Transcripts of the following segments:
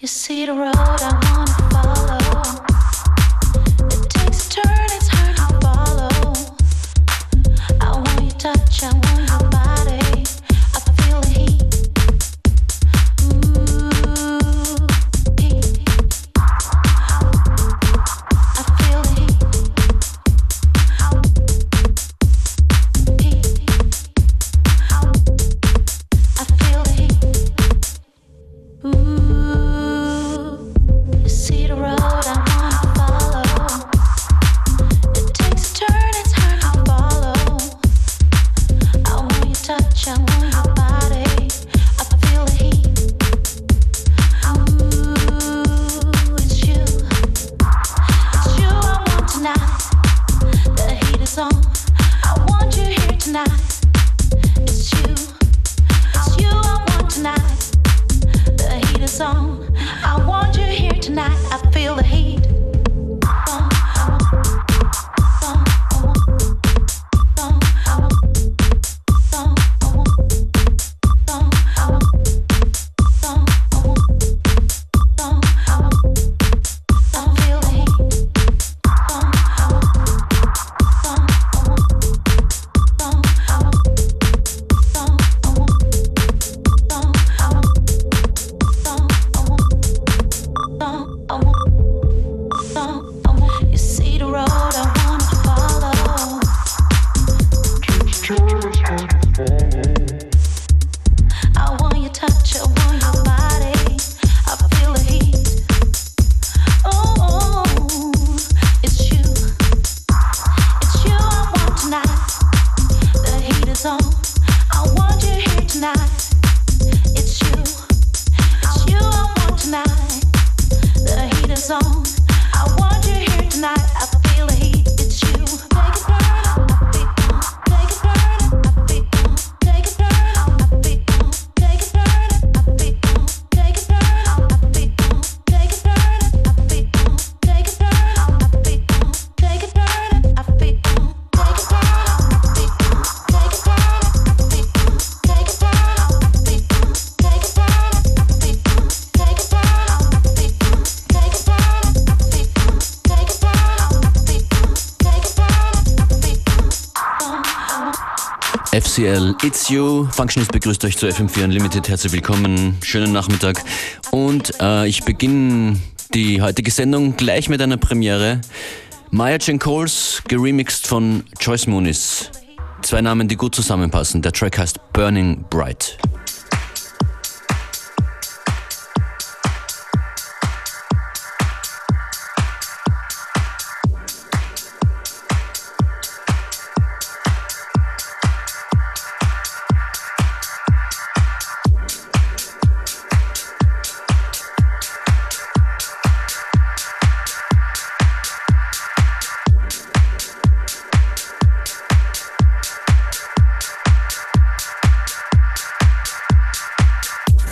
You see the road I wanna follow. FCL It's You. Functionist begrüßt euch zu FM4 Unlimited. Herzlich willkommen. Schönen Nachmittag. Und äh, ich beginne die heutige Sendung gleich mit einer Premiere. Maya Jane Coles, geremixed von Joyce Moonis. Zwei Namen, die gut zusammenpassen. Der Track heißt Burning Bright.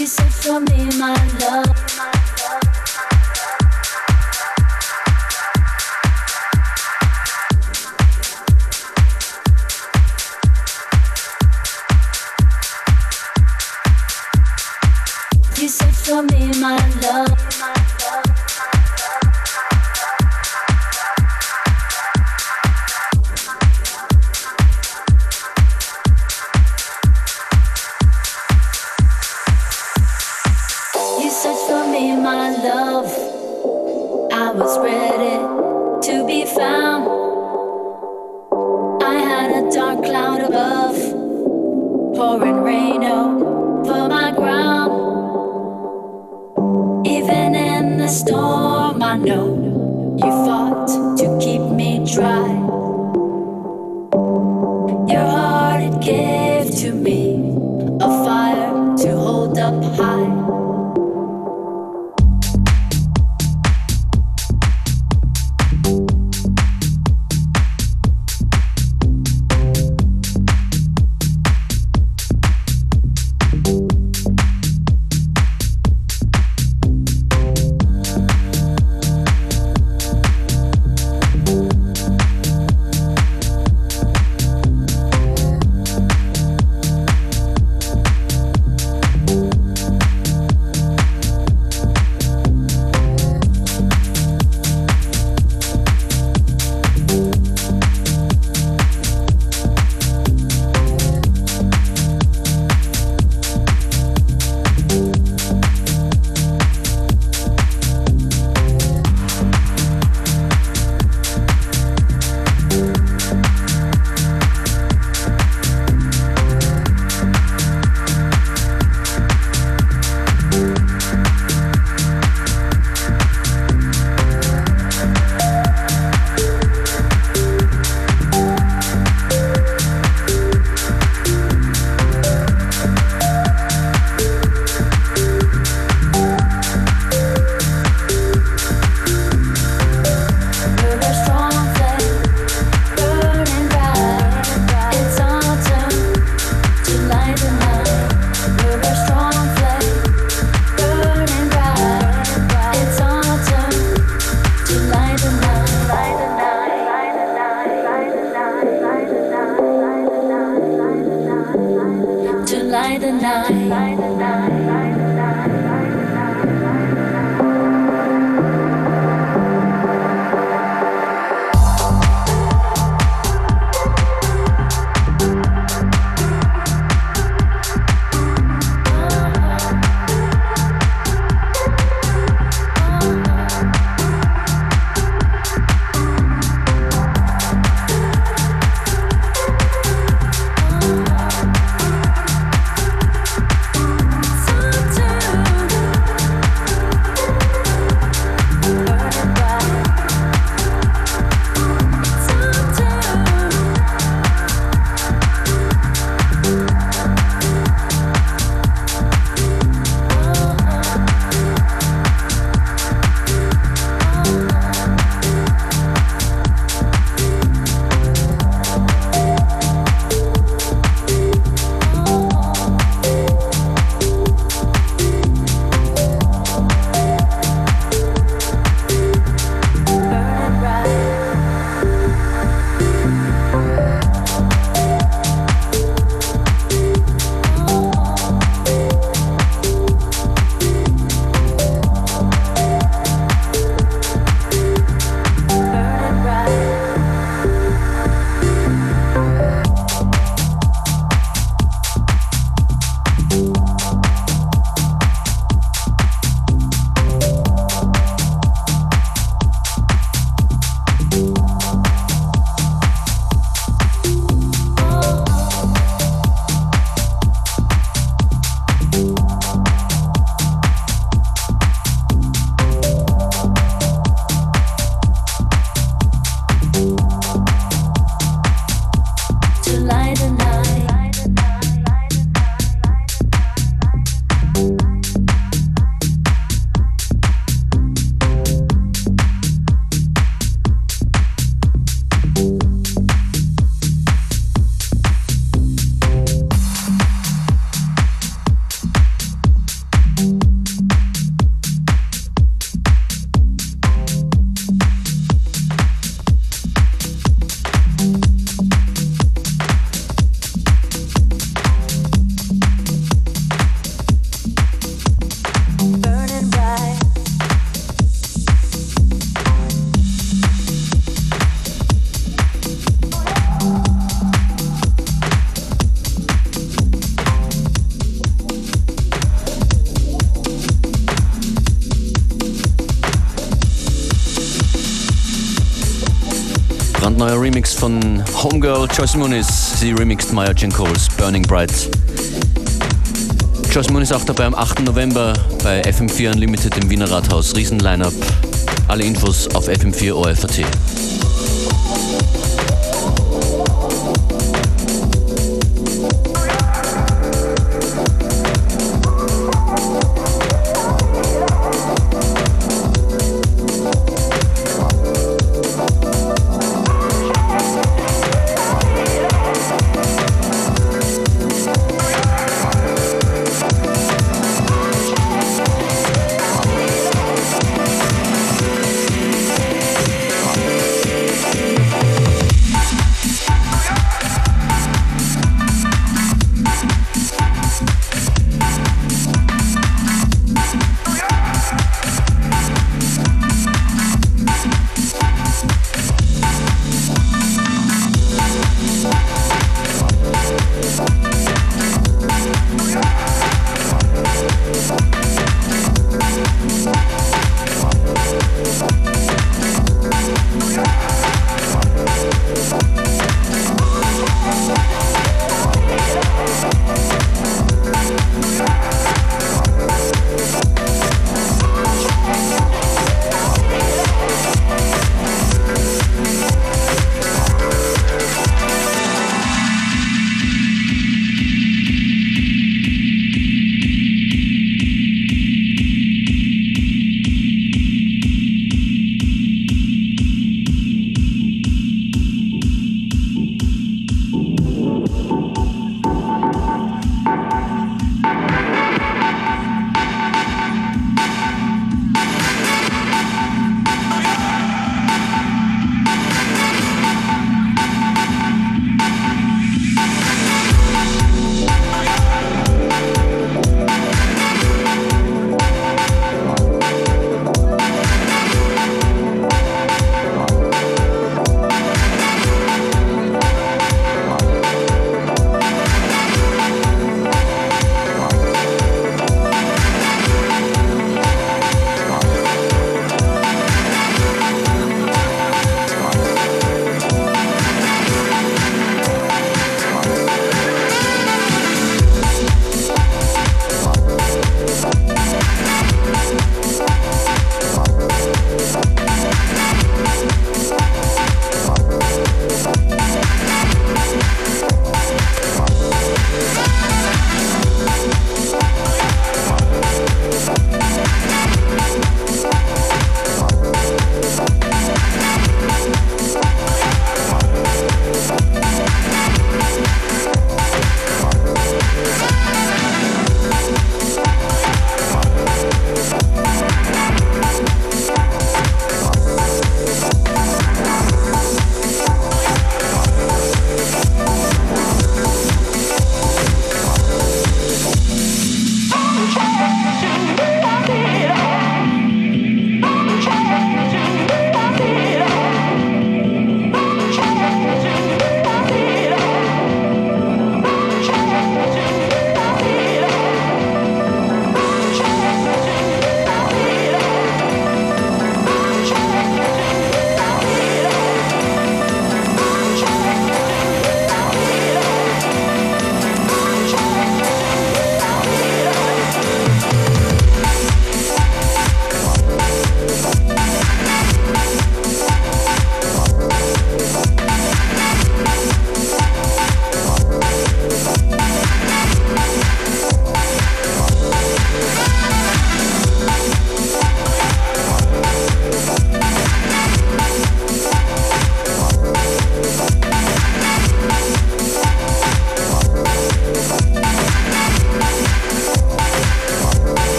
Your heart, it gave to me. Von Homegirl Joyce Muniz. Sie remixt Maya Coles Burning Bright. Joyce Muniz auch dabei am 8. November bei FM4 Unlimited im Wiener Rathaus. Riesen-Lineup. Alle Infos auf FM4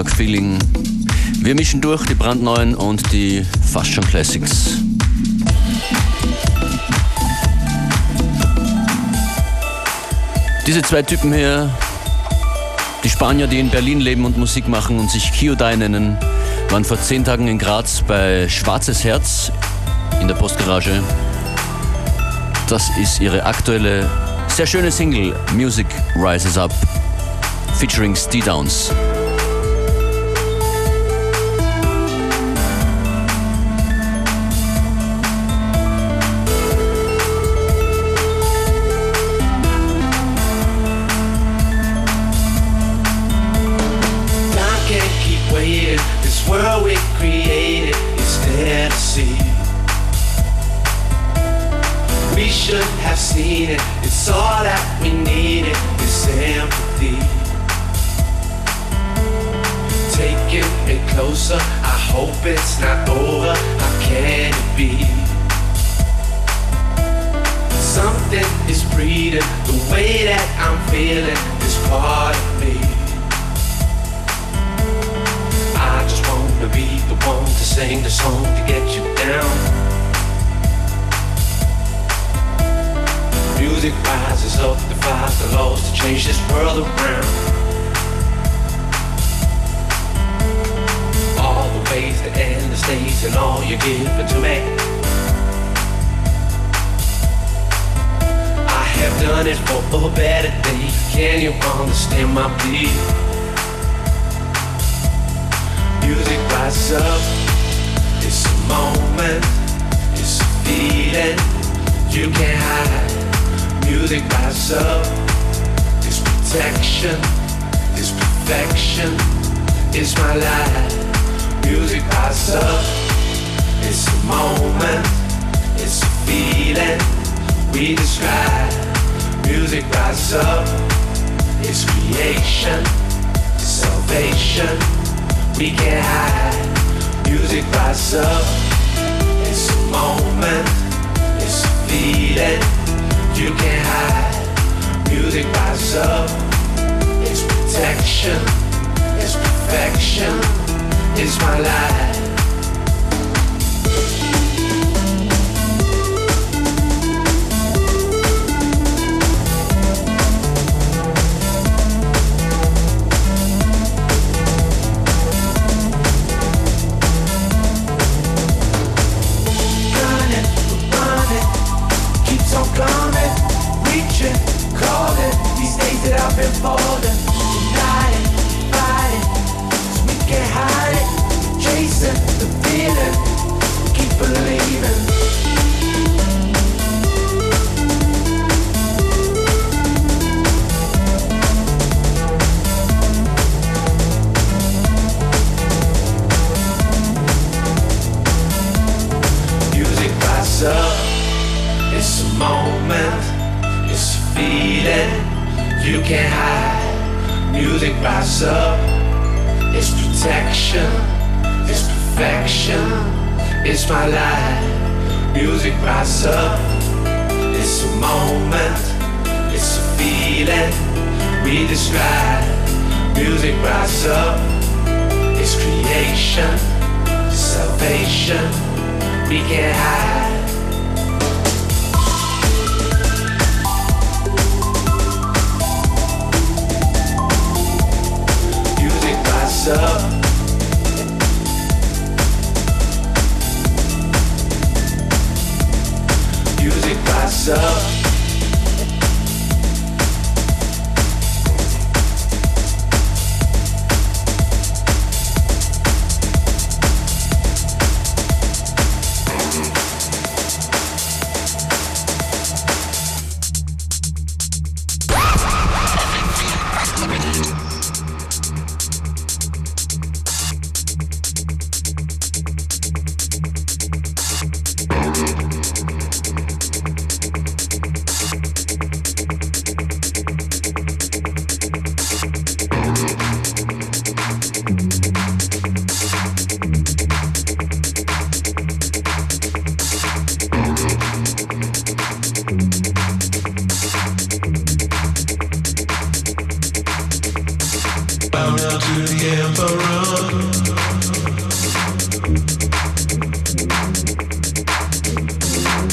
York Feeling. Wir mischen durch die brandneuen und die fast schon Classics. Diese zwei Typen hier, die Spanier, die in Berlin leben und Musik machen und sich Kyodai nennen, waren vor zehn Tagen in Graz bei Schwarzes Herz in der Postgarage. Das ist ihre aktuelle, sehr schöne Single Music Rises Up featuring Steve Downs. Change this world around. All the ways to end the stage and all you're giving to me. I have done it for a better day. Can you understand my plea? Music rises up. It's a moment. It's a feeling you can't hide. Music rises up. Protection. It's perfection. It's my life. Music rises up. It's a moment. It's a feeling we describe music rises up. It's creation, salvation. We can't hide. Music rises up. It's a moment. It's a feeling. You can't hide. Music up. It's protection. It's perfection. It's my life. You can't hide. Music rises up. It's protection. It's perfection. It's my life. Music rises up. It's a moment. It's a feeling we describe. Music rises up. It's creation. Salvation. We can't hide. up. Music by sub. bow now to the emperor.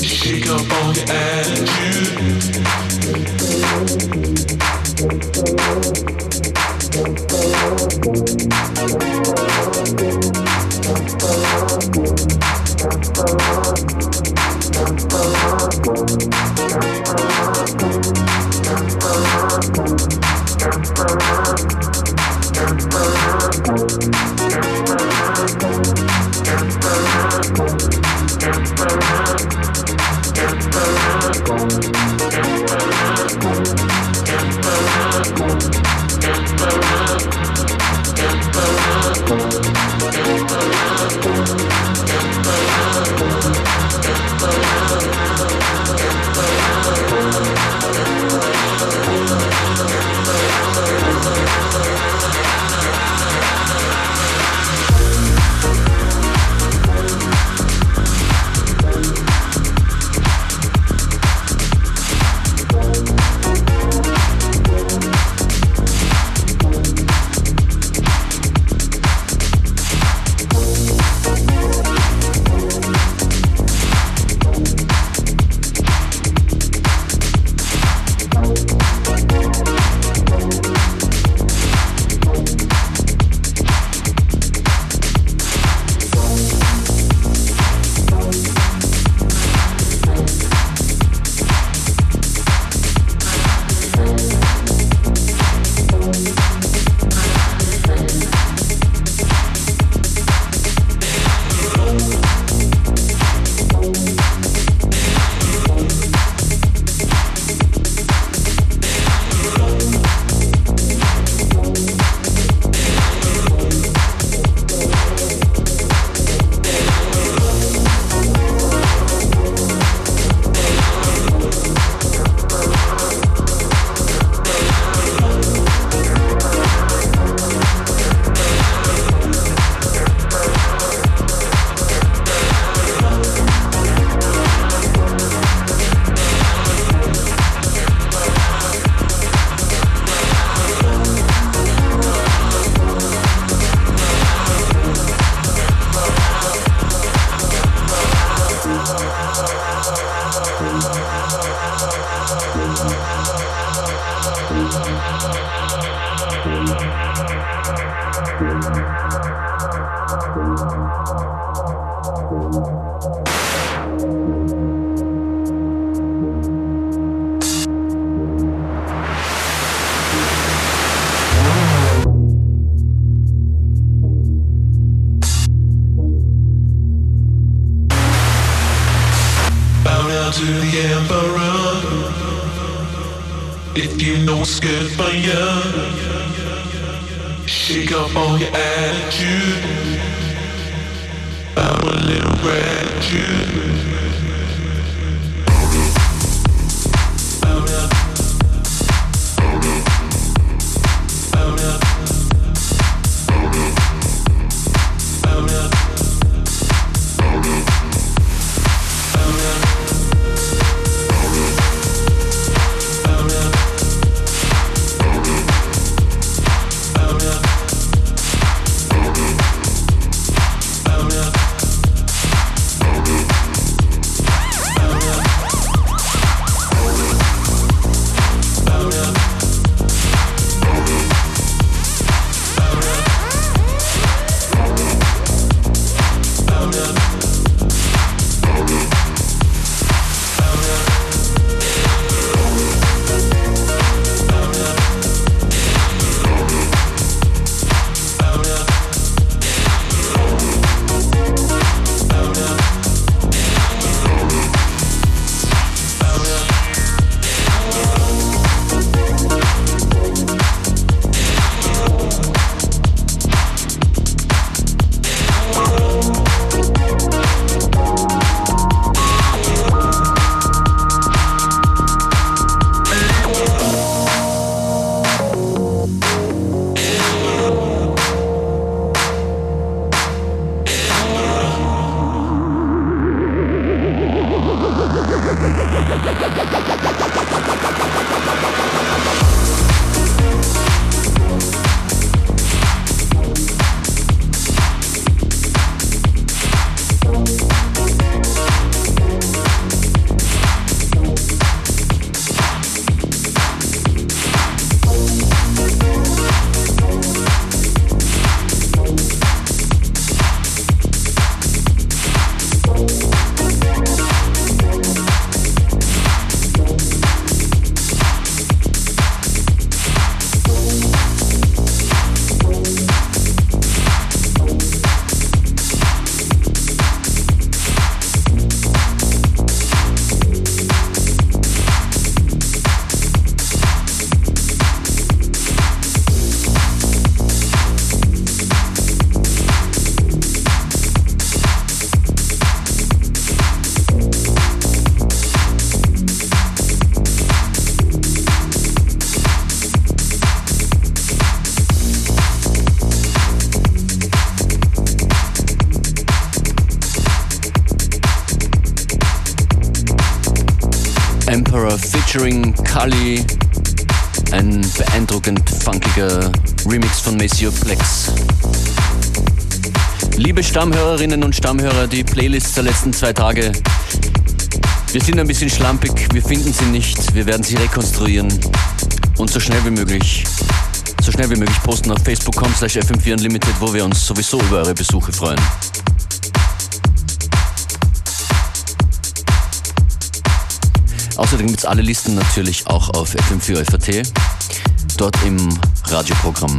Shake up all your attitude. Kali, ein beeindruckend funkiger Remix von Messio Plex. Liebe Stammhörerinnen und Stammhörer, die Playlists der letzten zwei Tage. Wir sind ein bisschen schlampig, wir finden sie nicht, wir werden sie rekonstruieren und so schnell wie möglich, so schnell wie möglich posten auf facebook.com slash fm4 unlimited, wo wir uns sowieso über eure Besuche freuen. Außerdem gibt es alle Listen natürlich auch auf FM4 FAT, dort im Radioprogramm.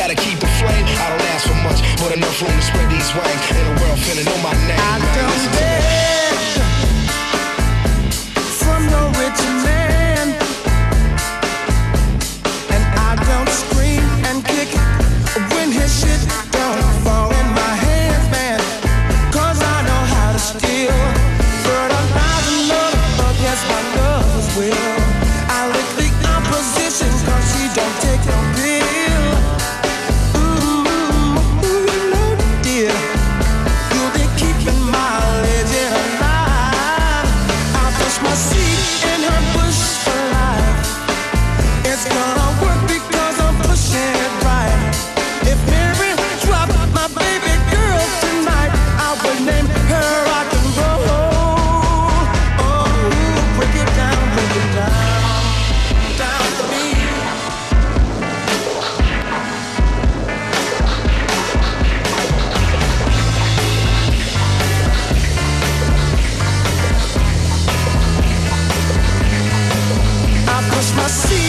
gotta keep the flame. I don't ask for much, but enough room to spread these wings. In the world, feeling know my name. I don't I see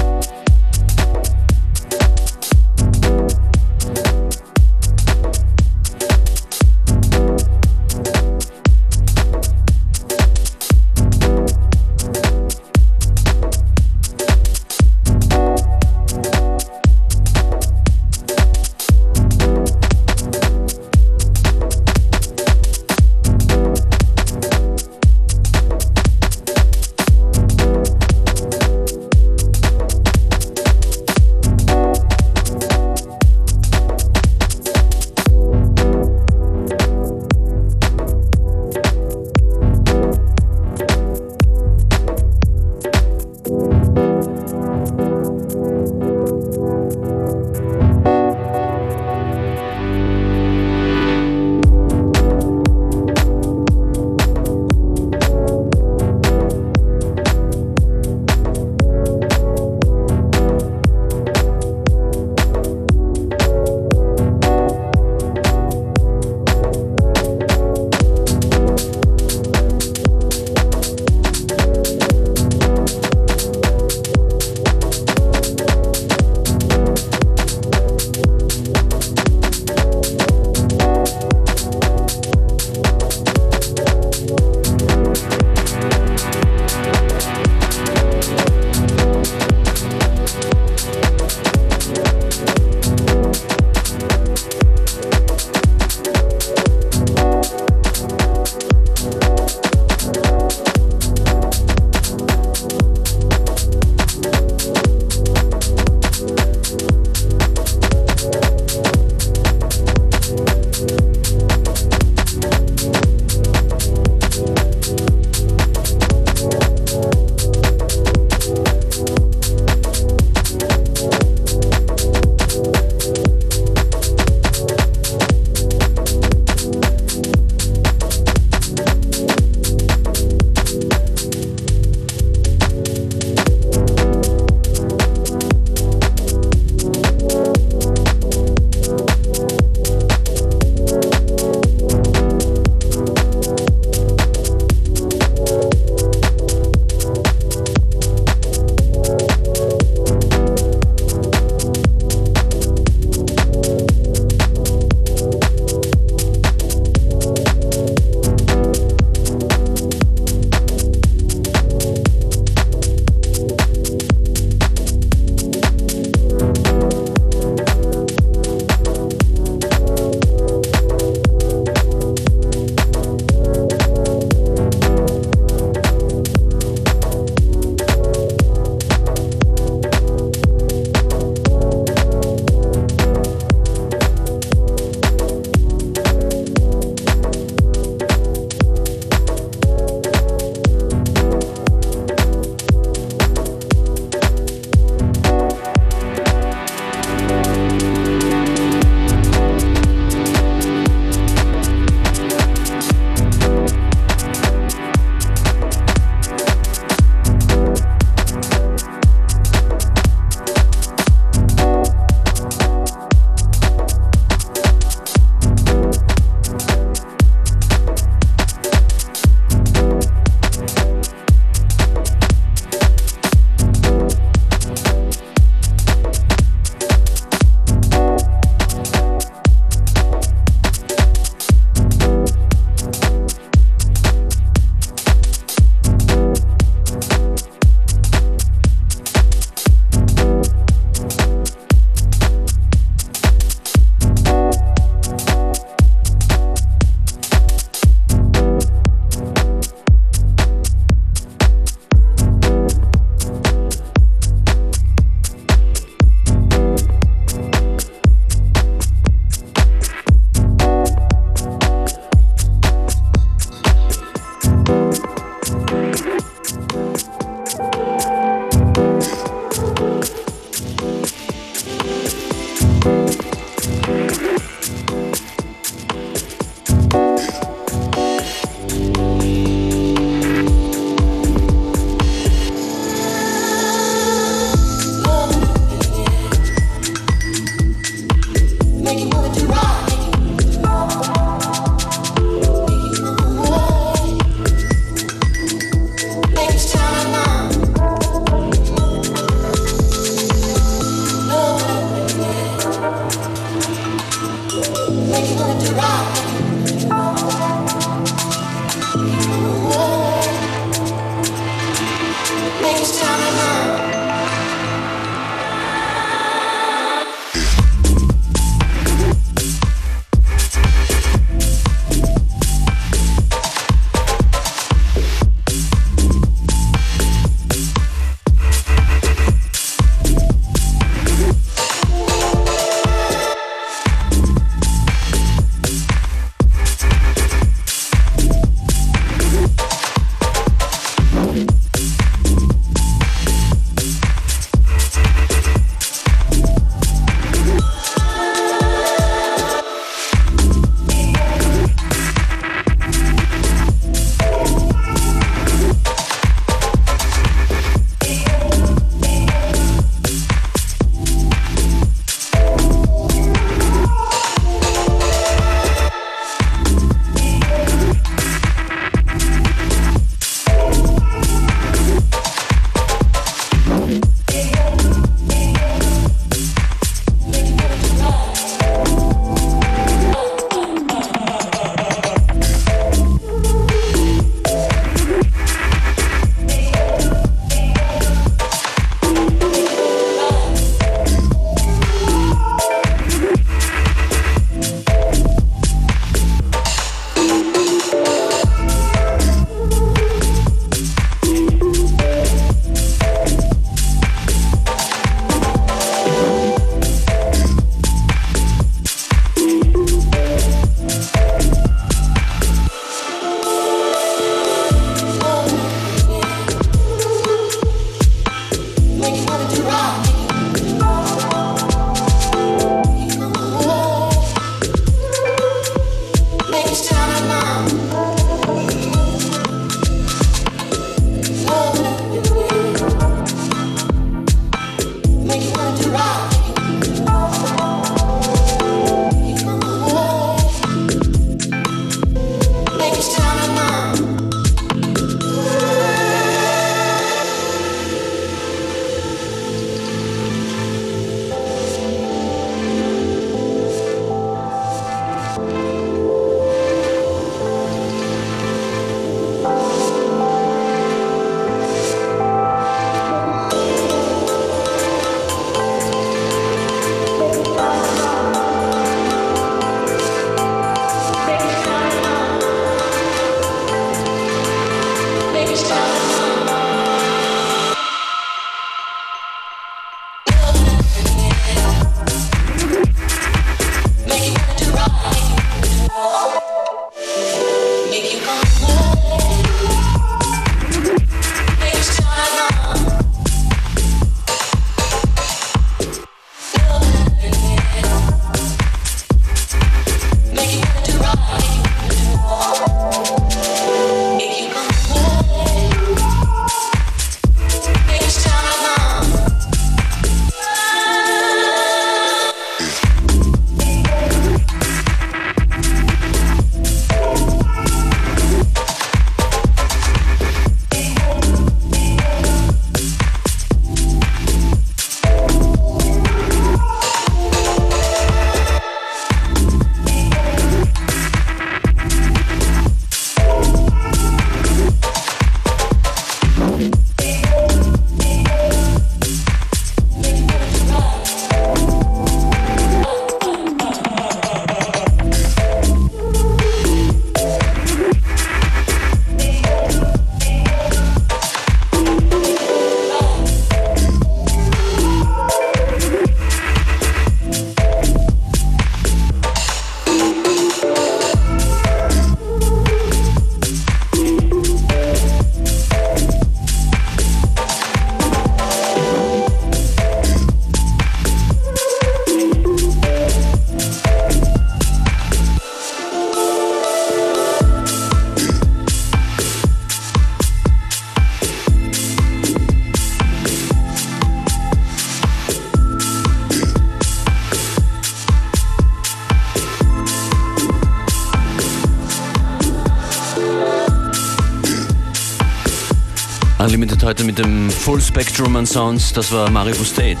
heute mit dem Full Spectrum an Sounds. Das war Maribu State.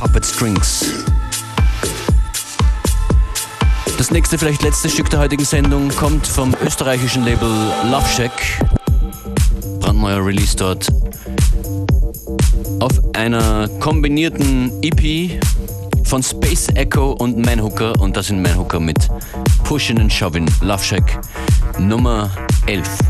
Puppet Strings. Das nächste, vielleicht letzte Stück der heutigen Sendung kommt vom österreichischen Label Love Shack. Brandneuer Release dort. Auf einer kombinierten EP von Space Echo und Manhooker und das sind Manhooker mit Pushin' and Shovin' Love Shack Nummer 11.